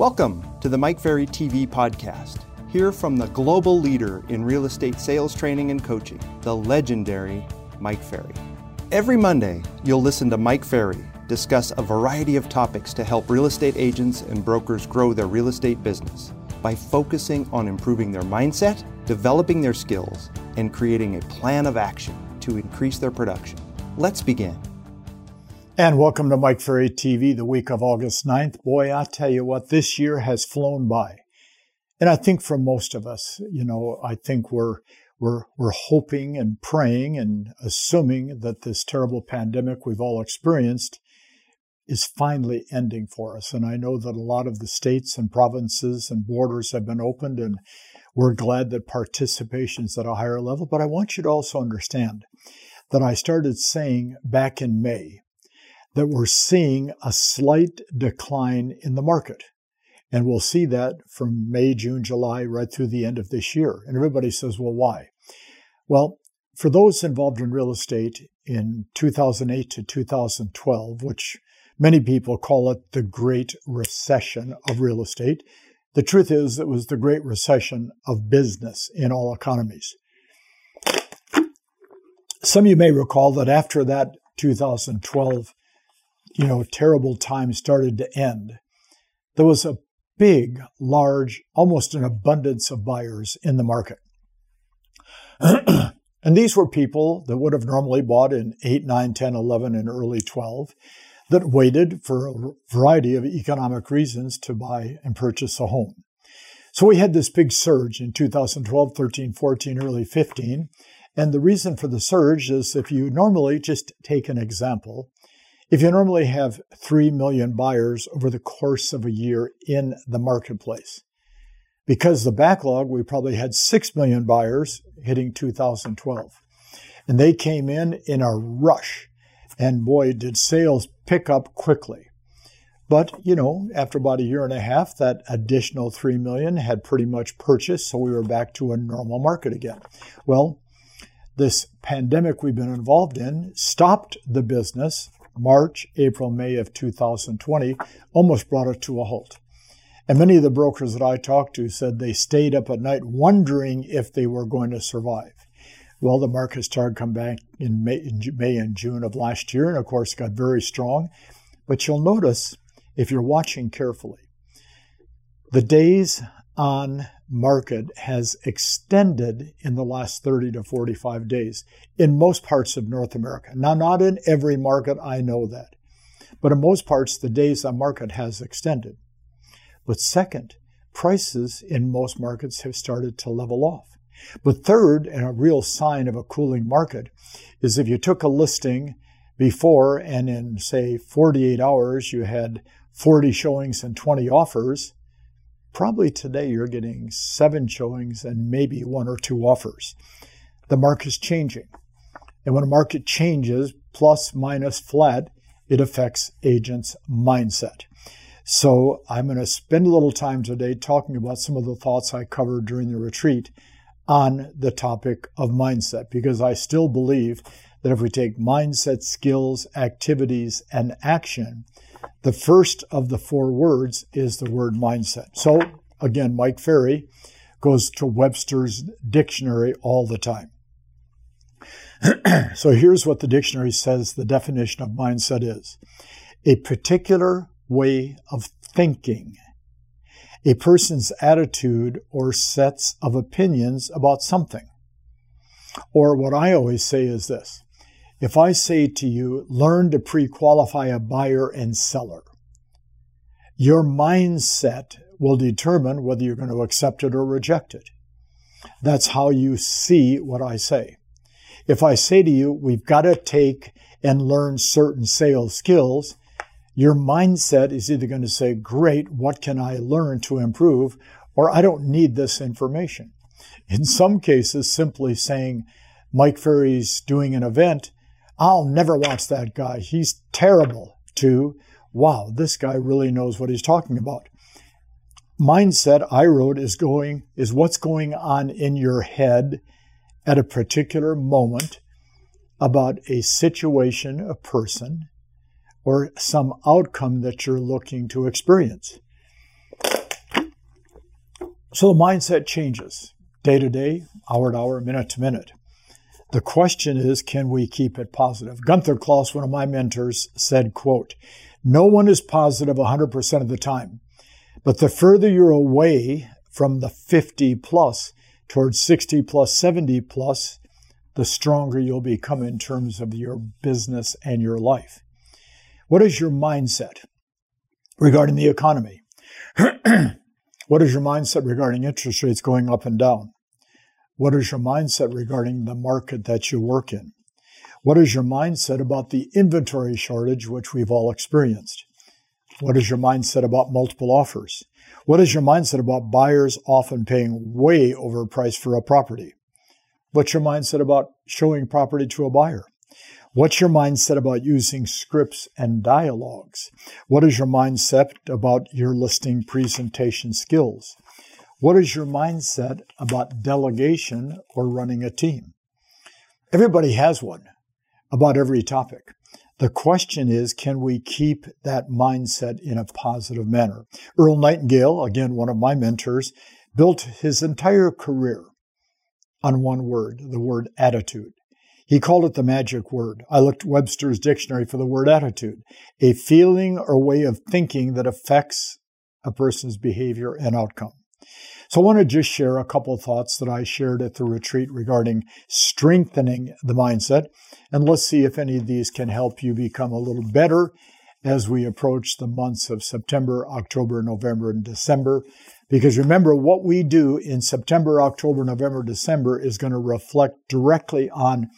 Welcome to the Mike Ferry TV podcast. Hear from the global leader in real estate sales training and coaching, the legendary Mike Ferry. Every Monday, you'll listen to Mike Ferry discuss a variety of topics to help real estate agents and brokers grow their real estate business by focusing on improving their mindset, developing their skills, and creating a plan of action to increase their production. Let's begin. And welcome to Mike Ferry TV, the week of August 9th. Boy, I tell you what, this year has flown by. And I think for most of us, you know, I think we're, we're, we're hoping and praying and assuming that this terrible pandemic we've all experienced is finally ending for us. And I know that a lot of the states and provinces and borders have been opened and we're glad that participation is at a higher level. But I want you to also understand that I started saying back in May that we're seeing a slight decline in the market. And we'll see that from May, June, July, right through the end of this year. And everybody says, well, why? Well, for those involved in real estate in 2008 to 2012, which many people call it the Great Recession of real estate, the truth is it was the Great Recession of business in all economies. Some of you may recall that after that 2012 you know, terrible time started to end, there was a big, large, almost an abundance of buyers in the market. and these were people that would have normally bought in 8, 9, 10, 11, and early 12 that waited for a variety of economic reasons to buy and purchase a home. So we had this big surge in 2012, 13, 14, early 15. And the reason for the surge is if you normally just take an example, if you normally have 3 million buyers over the course of a year in the marketplace, because the backlog, we probably had 6 million buyers hitting 2012. And they came in in a rush. And boy, did sales pick up quickly. But, you know, after about a year and a half, that additional 3 million had pretty much purchased. So we were back to a normal market again. Well, this pandemic we've been involved in stopped the business March, April, May of 2020 almost brought it to a halt. And many of the brokers that I talked to said they stayed up at night wondering if they were going to survive. Well, the market started come back in May, in May and June of last year, and of course got very strong. But you'll notice, if you're watching carefully, the days on market has extended in the last 30 to 45 days in most parts of North America. Now, not in every market, I know that. But in most parts, the days on market has extended. But second, prices in most markets have started to level off. But third, and a real sign of a cooling market, is if you took a listing before and in, say, 48 hours you had 40 showings and 20 offers, Probably today you're getting seven showings and maybe one or two offers. The market's changing. And when a market changes, plus, minus, flat, it affects agents' mindset. So I'm going to spend a little time today talking about some of the thoughts I covered during the retreat on the topic of mindset, because I still believe that if we take mindset, skills, activities, and action, the first of the four words is the word mindset. So, again, Mike Ferry goes to Webster's dictionary all the time. so, here's what the dictionary says the definition of mindset is a particular way of thinking, a person's attitude or sets of opinions about something. Or, what I always say is this if I say to you, learn to pre qualify a buyer and seller, your mindset will determine whether you're going to accept it or reject it. That's how you see what I say. If I say to you, we've got to take and learn certain sales skills, your mindset is either going to say, great, what can I learn to improve? Or I don't need this information. In some cases, simply saying, Mike Ferry's doing an event I'll never watch that guy. He's terrible. To, wow, this guy really knows what he's talking about. Mindset I wrote is going is what's going on in your head at a particular moment about a situation, a person, or some outcome that you're looking to experience. So the mindset changes day to day, hour to hour, minute to minute. The question is, can we keep it positive? Gunther Klaus, one of my mentors, said, quote, no one is positive 100% of the time, but the further you're away from the 50 plus towards 60 plus, 70 plus, the stronger you'll become in terms of your business and your life. What is your mindset regarding the economy? what is your mindset regarding interest rates going up and down? What is your mindset regarding the market that you work in? What is your mindset about the inventory shortage, which we've all experienced? What is your mindset about multiple offers? What is your mindset about buyers often paying way over price for a property? What's your mindset about showing property to a buyer? What's your mindset about using scripts and dialogues? What is your mindset about your listing presentation skills? What is your mindset about delegation or running a team? Everybody has one about every topic. The question is, can we keep that mindset in a positive manner? Earl Nightingale, again, one of my mentors, built his entire career on one word, the word attitude. He called it the magic word. I looked Webster's dictionary for the word attitude, a feeling or way of thinking that affects a person's behavior and outcome. So I want to just share a couple of thoughts that I shared at the retreat regarding strengthening the mindset. And let's see if any of these can help you become a little better as we approach the months of September, October, November, and December. Because remember, what we do in September, October, November, December is going to reflect directly on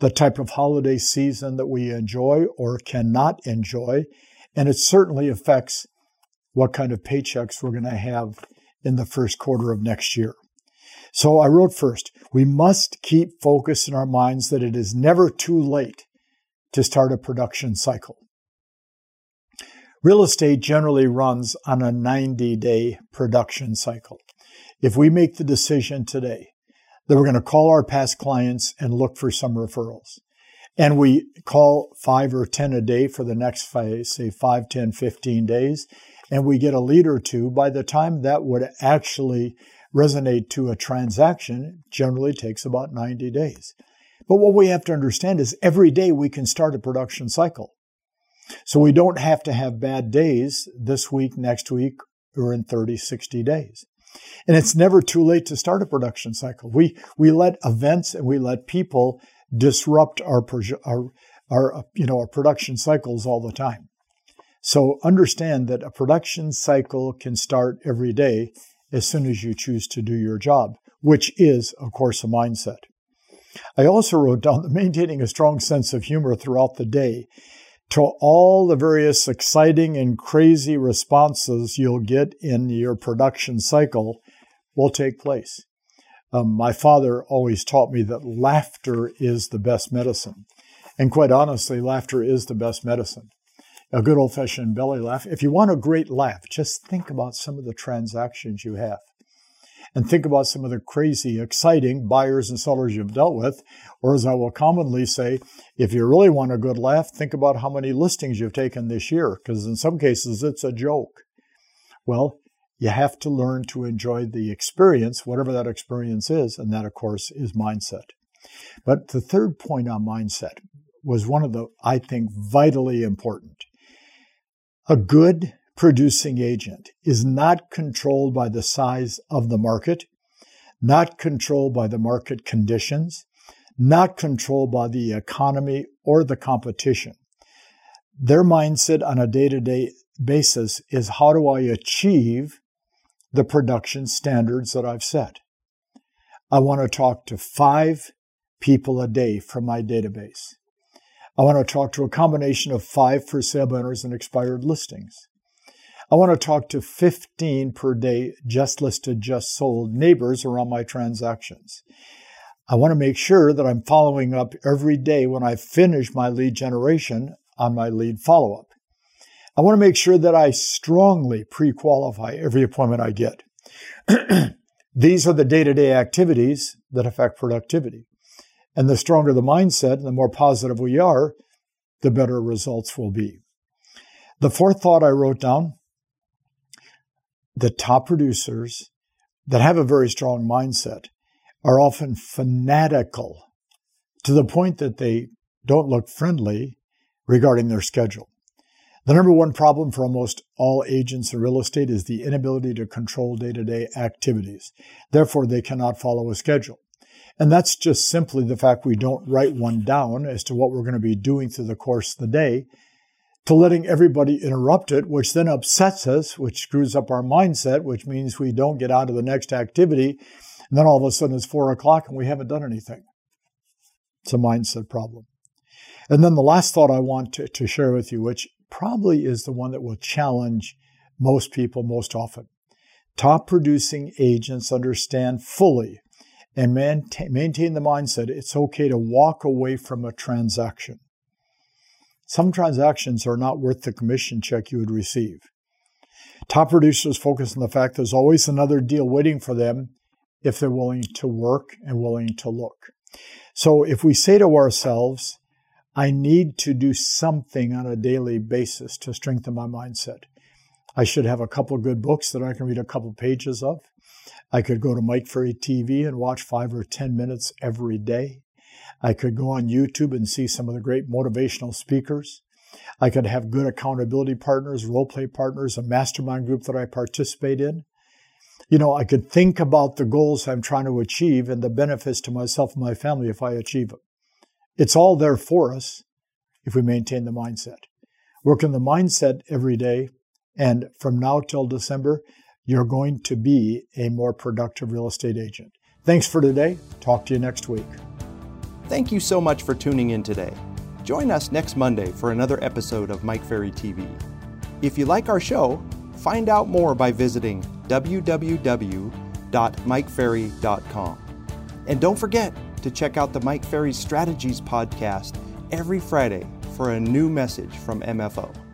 the type of holiday season that we enjoy or cannot enjoy. And it certainly affects what kind of paychecks we're going to have in the first quarter of next year. So I wrote first, we must keep focus in our minds that it is never too late to start a production cycle. Real estate generally runs on a 90 day production cycle. If we make the decision today that we're going to call our past clients and look for some referrals, and we call five or 10 a day for the next say 5, 10, 15 days, and we get a lead or two, by the time that would actually resonate to a transaction, generally takes about 90 days. But what we have to understand is every day we can start a production cycle. So we don't have to have bad days this week, next week, or in 30, 60 days. And it's never too late to start a production cycle. We, we let events and we let people disrupt our, our, our, you know, our production cycles all the time. So understand that a production cycle can start every day as soon as you choose to do your job, which is, of course, a mindset. I also wrote down that maintaining a strong sense of humor throughout the day to all the various exciting and crazy responses you'll get in your production cycle will take place. Um, my father always taught me that laughter is the best medicine. And quite honestly, laughter is the best medicine a good old fashioned belly laugh. If you want a great laugh, just think about some of the transactions you have and think about some of the crazy, exciting buyers and sellers you've dealt with. Or, as I will commonly say, if you really want a good laugh, think about how many listings you've taken this year, because in some cases it's a joke. Well, you have to learn to enjoy the experience, whatever that experience is, and that, of course, is mindset. But the third point on mindset was one of the, I think, vitally important. A good producing agent is not controlled by the size of the market, not controlled by the market conditions, not controlled by the economy or the competition. Their mindset on a day to day basis is how do I achieve the production standards that I've set? I want to talk to five people a day from my database. I want to talk to a combination of five for sale owners and expired listings. I want to talk to 15 per day just listed, just sold neighbors around my transactions. I want to make sure that I'm following up every day when I finish my lead generation on my lead follow up. I want to make sure that I strongly pre qualify every appointment I get. These are the day to day activities that affect productivity. And the stronger the mindset, and the more positive we are, the better results will be. The fourth thought I wrote down the top producers that have a very strong mindset are often fanatical to the point that they don't look friendly regarding their schedule. The number one problem for almost all agents in real estate is the inability to control day to day activities. Therefore, they cannot follow a schedule. And that's just simply the fact we don't write one down as to what we're going to be doing through the course of the day to letting everybody interrupt it, which then upsets us, which screws up our mindset, which means we don't get on to the next activity. And then all of a sudden it's four o'clock and we haven't done anything. It's a mindset problem. And then the last thought I want to, to share with you, which probably is the one that will challenge most people most often. Top producing agents understand fully and maintain the mindset it's okay to walk away from a transaction. Some transactions are not worth the commission check you would receive. Top producers focus on the fact there's always another deal waiting for them if they're willing to work and willing to look. So if we say to ourselves, I need to do something on a daily basis to strengthen my mindset. I should have a couple good books that I can read a couple pages of. I could go to Mike Ferry TV and watch five or 10 minutes every day. I could go on YouTube and see some of the great motivational speakers. I could have good accountability partners, role play partners, a mastermind group that I participate in. You know, I could think about the goals I'm trying to achieve and the benefits to myself and my family if I achieve them. It's all there for us if we maintain the mindset. Work on the mindset every day, and from now till December, you're going to be a more productive real estate agent. Thanks for today. Talk to you next week. Thank you so much for tuning in today. Join us next Monday for another episode of Mike Ferry TV. If you like our show, find out more by visiting www.mikeferry.com. And don't forget, to check out the Mike Ferry Strategies podcast every Friday for a new message from MFO.